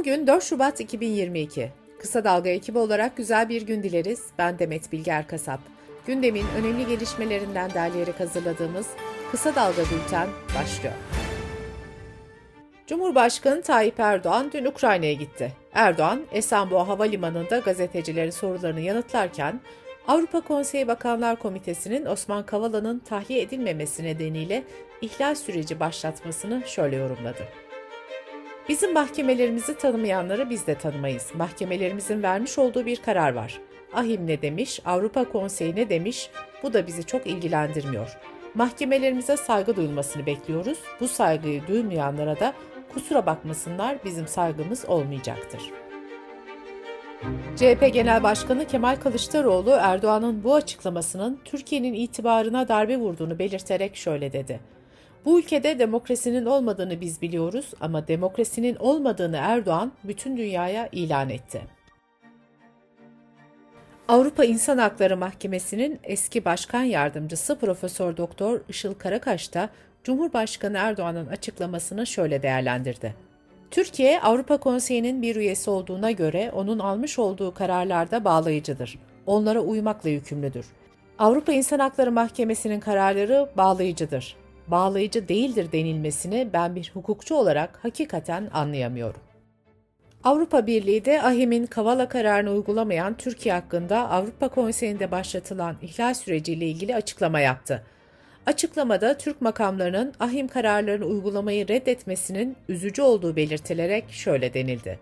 Bugün 4 Şubat 2022. Kısa Dalga ekibi olarak güzel bir gün dileriz. Ben Demet Bilge Erkasap. Gündemin önemli gelişmelerinden derleyerek hazırladığımız Kısa Dalga Bülten başlıyor. Cumhurbaşkanı Tayyip Erdoğan dün Ukrayna'ya gitti. Erdoğan, Esenboğa Havalimanı'nda gazetecilerin sorularını yanıtlarken, Avrupa Konseyi Bakanlar Komitesi'nin Osman Kavala'nın tahliye edilmemesi nedeniyle ihlal süreci başlatmasını şöyle yorumladı. Bizim mahkemelerimizi tanımayanları biz de tanımayız. Mahkemelerimizin vermiş olduğu bir karar var. Ahim ne demiş, Avrupa Konseyi ne demiş, bu da bizi çok ilgilendirmiyor. Mahkemelerimize saygı duyulmasını bekliyoruz. Bu saygıyı duymayanlara da kusura bakmasınlar bizim saygımız olmayacaktır. CHP Genel Başkanı Kemal Kılıçdaroğlu Erdoğan'ın bu açıklamasının Türkiye'nin itibarına darbe vurduğunu belirterek şöyle dedi. Bu ülkede demokrasinin olmadığını biz biliyoruz ama demokrasinin olmadığını Erdoğan bütün dünyaya ilan etti. Avrupa İnsan Hakları Mahkemesi'nin eski başkan yardımcısı Profesör Doktor Işıl Karakaş da Cumhurbaşkanı Erdoğan'ın açıklamasını şöyle değerlendirdi. Türkiye, Avrupa Konseyi'nin bir üyesi olduğuna göre onun almış olduğu kararlarda bağlayıcıdır. Onlara uymakla yükümlüdür. Avrupa İnsan Hakları Mahkemesi'nin kararları bağlayıcıdır bağlayıcı değildir denilmesini ben bir hukukçu olarak hakikaten anlayamıyorum. Avrupa Birliği de AHİM'in Kavala kararını uygulamayan Türkiye hakkında Avrupa Konseyi'nde başlatılan ihlal süreciyle ilgili açıklama yaptı. Açıklamada Türk makamlarının ahim kararlarını uygulamayı reddetmesinin üzücü olduğu belirtilerek şöyle denildi.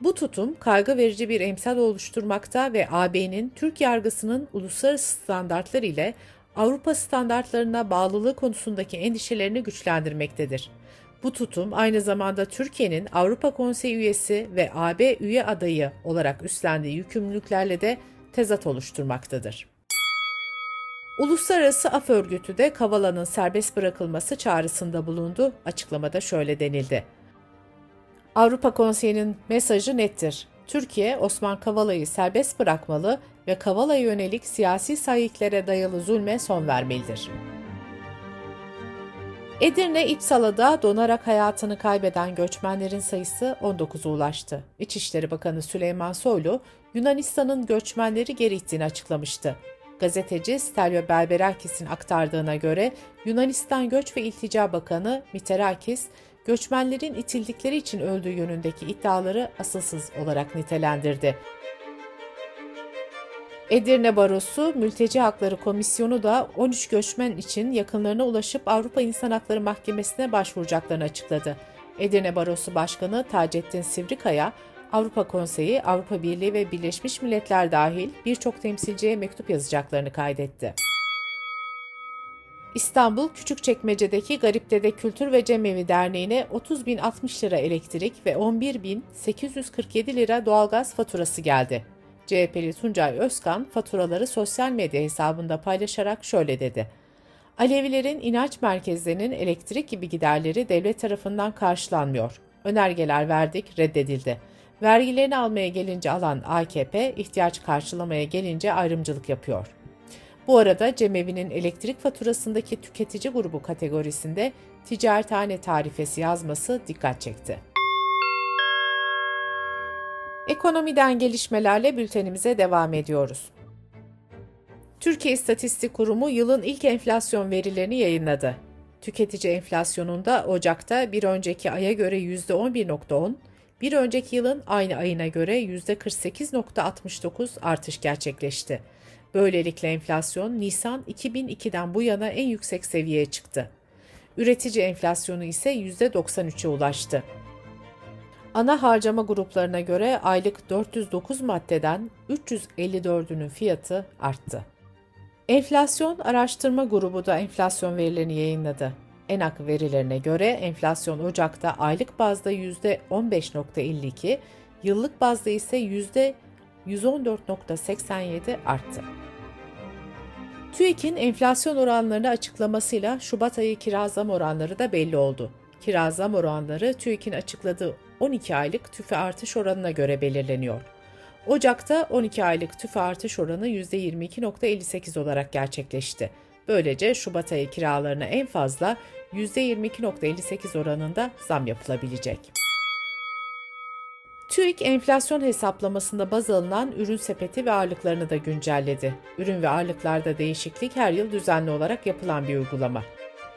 Bu tutum kaygı verici bir emsal oluşturmakta ve AB'nin Türk yargısının uluslararası standartlar ile Avrupa standartlarına bağlılığı konusundaki endişelerini güçlendirmektedir. Bu tutum aynı zamanda Türkiye'nin Avrupa Konseyi üyesi ve AB üye adayı olarak üstlendiği yükümlülüklerle de tezat oluşturmaktadır. Uluslararası Af Örgütü de Kavala'nın serbest bırakılması çağrısında bulundu. Açıklamada şöyle denildi. Avrupa Konseyi'nin mesajı nettir. Türkiye, Osman Kavala'yı serbest bırakmalı ve Kavala'ya yönelik siyasi sahiklere dayalı zulme son vermelidir. Edirne İpsala'da donarak hayatını kaybeden göçmenlerin sayısı 19'a ulaştı. İçişleri Bakanı Süleyman Soylu, Yunanistan'ın göçmenleri geri ittiğini açıklamıştı. Gazeteci Stelio Berberakis'in aktardığına göre Yunanistan Göç ve İltica Bakanı Miterakis, göçmenlerin itildikleri için öldüğü yönündeki iddiaları asılsız olarak nitelendirdi. Edirne Barosu Mülteci Hakları Komisyonu da 13 göçmen için yakınlarına ulaşıp Avrupa İnsan Hakları Mahkemesi'ne başvuracaklarını açıkladı. Edirne Barosu Başkanı Taceddin Sivrikaya, Avrupa Konseyi, Avrupa Birliği ve Birleşmiş Milletler dahil birçok temsilciye mektup yazacaklarını kaydetti. İstanbul Küçükçekmece'deki Garipdede Kültür ve Cemevi Derneği'ne 30.060 lira elektrik ve 11.847 lira doğalgaz faturası geldi. CHP'li Tuncay Özkan faturaları sosyal medya hesabında paylaşarak şöyle dedi. Alevilerin inanç merkezlerinin elektrik gibi giderleri devlet tarafından karşılanmıyor. Önergeler verdik, reddedildi. Vergilerini almaya gelince alan AKP, ihtiyaç karşılamaya gelince ayrımcılık yapıyor. Bu arada Cemevi'nin elektrik faturasındaki tüketici grubu kategorisinde ticarethane tarifesi yazması dikkat çekti. Ekonomiden gelişmelerle bültenimize devam ediyoruz. Türkiye İstatistik Kurumu yılın ilk enflasyon verilerini yayınladı. Tüketici enflasyonunda Ocak'ta bir önceki aya göre %11.10, bir önceki yılın aynı ayına göre %48.69 artış gerçekleşti. Böylelikle enflasyon Nisan 2002'den bu yana en yüksek seviyeye çıktı. Üretici enflasyonu ise %93'e ulaştı. Ana harcama gruplarına göre aylık 409 maddeden 354'ünün fiyatı arttı. Enflasyon Araştırma Grubu da enflasyon verilerini yayınladı. ENAK verilerine göre enflasyon Ocak'ta aylık bazda %15.52, yıllık bazda ise %114.87 arttı. TÜİK'in enflasyon oranlarını açıklamasıyla Şubat ayı kira zam oranları da belli oldu. Kira zam oranları TÜİK'in açıkladığı 12 aylık tüfe artış oranına göre belirleniyor. Ocak'ta 12 aylık tüfe artış oranı %22.58 olarak gerçekleşti. Böylece Şubat ayı kiralarına en fazla %22.58 oranında zam yapılabilecek. TÜİK enflasyon hesaplamasında baz alınan ürün sepeti ve ağırlıklarını da güncelledi. Ürün ve ağırlıklarda değişiklik her yıl düzenli olarak yapılan bir uygulama.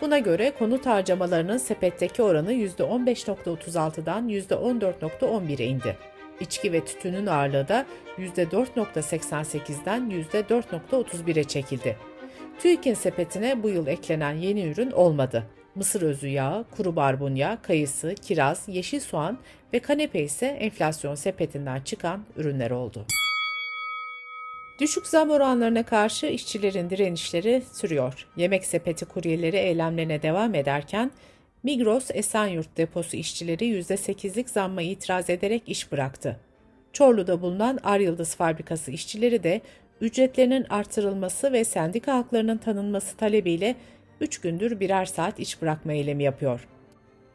Buna göre konut harcamalarının sepetteki oranı %15.36'dan %14.11'e indi. İçki ve tütünün ağırlığı da %4.88'den %4.31'e çekildi. TÜİK'in sepetine bu yıl eklenen yeni ürün olmadı. Mısır özü yağı, kuru barbunya, kayısı, kiraz, yeşil soğan ve kanepe ise enflasyon sepetinden çıkan ürünler oldu. Düşük zam oranlarına karşı işçilerin direnişleri sürüyor. Yemek sepeti kuryeleri eylemlerine devam ederken Migros Esenyurt deposu işçileri %8'lik zamma itiraz ederek iş bıraktı. Çorlu'da bulunan Ar Yıldız Fabrikası işçileri de ücretlerinin artırılması ve sendika haklarının tanınması talebiyle 3 gündür birer saat iş bırakma eylemi yapıyor.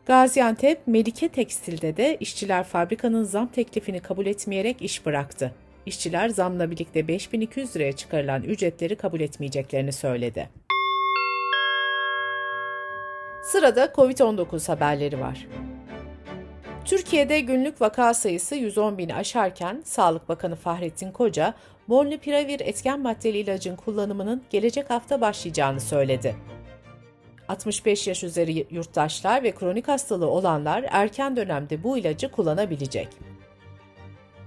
Gaziantep, Melike Tekstil'de de işçiler fabrikanın zam teklifini kabul etmeyerek iş bıraktı. İşçiler zamla birlikte 5200 liraya çıkarılan ücretleri kabul etmeyeceklerini söyledi. Sırada COVID-19 haberleri var. Türkiye'de günlük vaka sayısı 110 bini aşarken Sağlık Bakanı Fahrettin Koca, Molnupiravir etken maddeli ilacın kullanımının gelecek hafta başlayacağını söyledi. 65 yaş üzeri yurttaşlar ve kronik hastalığı olanlar erken dönemde bu ilacı kullanabilecek.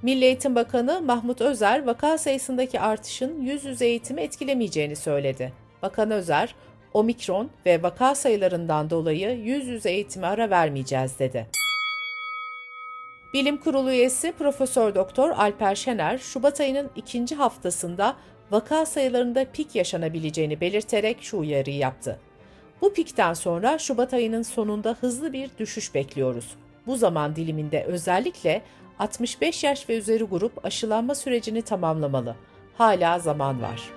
Milli Eğitim Bakanı Mahmut Özer, vaka sayısındaki artışın yüz yüze eğitimi etkilemeyeceğini söyledi. Bakan Özer, omikron ve vaka sayılarından dolayı yüz yüze eğitime ara vermeyeceğiz dedi. Bilim Kurulu üyesi Profesör Doktor Alper Şener, Şubat ayının ikinci haftasında vaka sayılarında pik yaşanabileceğini belirterek şu uyarıyı yaptı. Bu pikten sonra Şubat ayının sonunda hızlı bir düşüş bekliyoruz. Bu zaman diliminde özellikle 65 yaş ve üzeri grup aşılanma sürecini tamamlamalı. Hala zaman var.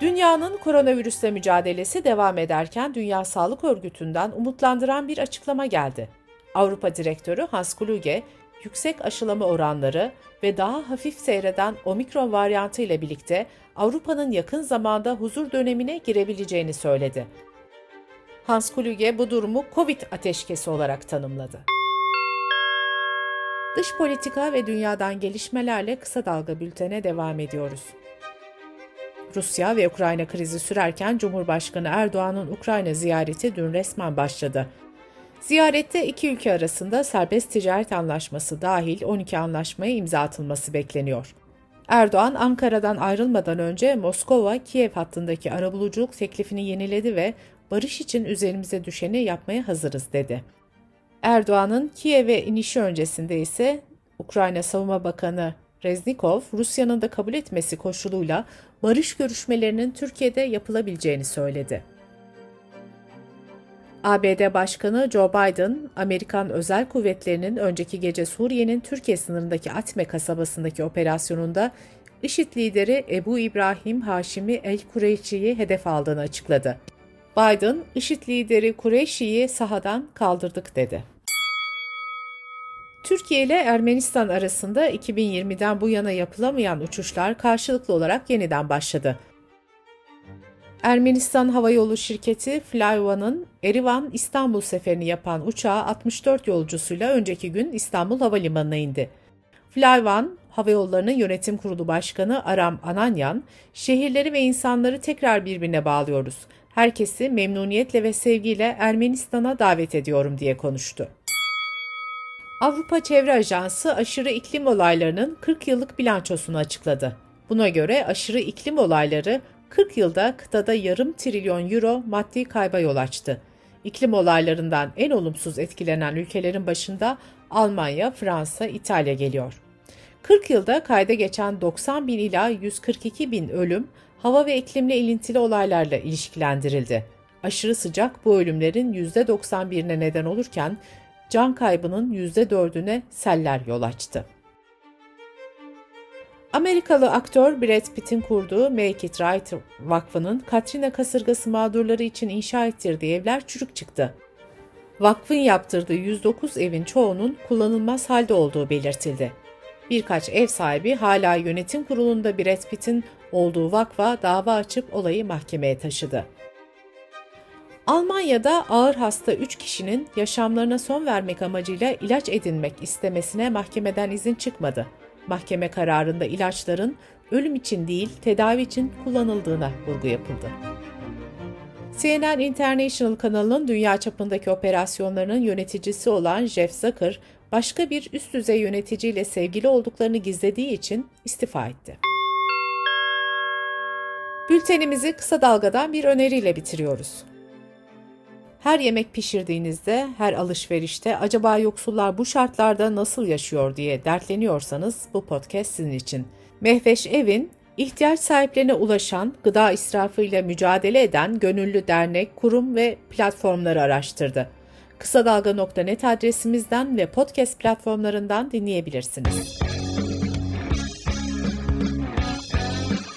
Dünyanın koronavirüsle mücadelesi devam ederken Dünya Sağlık Örgütü'nden umutlandıran bir açıklama geldi. Avrupa Direktörü Hans Kluge, yüksek aşılama oranları ve daha hafif seyreden omikron varyantı ile birlikte Avrupa'nın yakın zamanda huzur dönemine girebileceğini söyledi. Hans Kluge bu durumu Covid ateşkesi olarak tanımladı. Dış politika ve dünyadan gelişmelerle kısa dalga bültene devam ediyoruz. Rusya ve Ukrayna krizi sürerken Cumhurbaşkanı Erdoğan'ın Ukrayna ziyareti dün resmen başladı. Ziyarette iki ülke arasında serbest ticaret anlaşması dahil 12 anlaşmaya imza atılması bekleniyor. Erdoğan, Ankara'dan ayrılmadan önce Moskova-Kiev hattındaki arabuluculuk teklifini yeniledi ve barış için üzerimize düşeni yapmaya hazırız dedi. Erdoğan'ın Kiev'e inişi öncesinde ise Ukrayna Savunma Bakanı Reznikov, Rusya'nın da kabul etmesi koşuluyla barış görüşmelerinin Türkiye'de yapılabileceğini söyledi. ABD Başkanı Joe Biden, Amerikan özel kuvvetlerinin önceki gece Suriye'nin Türkiye sınırındaki Atme kasabasındaki operasyonunda IŞİD lideri Ebu İbrahim Haşimi el-Kureyşi'yi hedef aldığını açıkladı. Biden, IŞİD lideri Kureyşi'yi sahadan kaldırdık dedi. Türkiye ile Ermenistan arasında 2020'den bu yana yapılamayan uçuşlar karşılıklı olarak yeniden başladı. Ermenistan Hava Yolu şirketi Flyvan'ın Erivan İstanbul seferini yapan uçağı 64 yolcusuyla önceki gün İstanbul Havalimanı'na indi. Flyvan, Hava Yolları'nın yönetim kurulu başkanı Aram Ananyan, şehirleri ve insanları tekrar birbirine bağlıyoruz. Herkesi memnuniyetle ve sevgiyle Ermenistan'a davet ediyorum diye konuştu. Avrupa Çevre Ajansı aşırı iklim olaylarının 40 yıllık bilançosunu açıkladı. Buna göre aşırı iklim olayları 40 yılda kıtada yarım trilyon euro maddi kayba yol açtı. İklim olaylarından en olumsuz etkilenen ülkelerin başında Almanya, Fransa, İtalya geliyor. 40 yılda kayda geçen 90 bin ila 142 bin ölüm hava ve iklimle ilintili olaylarla ilişkilendirildi. Aşırı sıcak bu ölümlerin %91'ine neden olurken can kaybının %4'üne seller yol açtı. Amerikalı aktör Brad Pitt'in kurduğu Make It Right Vakfı'nın Katrina kasırgası mağdurları için inşa ettirdiği evler çürük çıktı. Vakfın yaptırdığı 109 evin çoğunun kullanılmaz halde olduğu belirtildi. Birkaç ev sahibi hala yönetim kurulunda Brad Pitt'in olduğu vakfa dava açıp olayı mahkemeye taşıdı. Almanya'da ağır hasta 3 kişinin yaşamlarına son vermek amacıyla ilaç edinmek istemesine mahkemeden izin çıkmadı. Mahkeme kararında ilaçların ölüm için değil tedavi için kullanıldığına vurgu yapıldı. CNN International kanalının dünya çapındaki operasyonlarının yöneticisi olan Jeff Zucker, başka bir üst düzey yöneticiyle sevgili olduklarını gizlediği için istifa etti. Bültenimizi kısa dalgadan bir öneriyle bitiriyoruz. Her yemek pişirdiğinizde, her alışverişte acaba yoksullar bu şartlarda nasıl yaşıyor diye dertleniyorsanız bu podcast sizin için. Mehveş Evin, ihtiyaç sahiplerine ulaşan, gıda israfıyla mücadele eden gönüllü dernek, kurum ve platformları araştırdı. Kısa Dalga.net adresimizden ve podcast platformlarından dinleyebilirsiniz.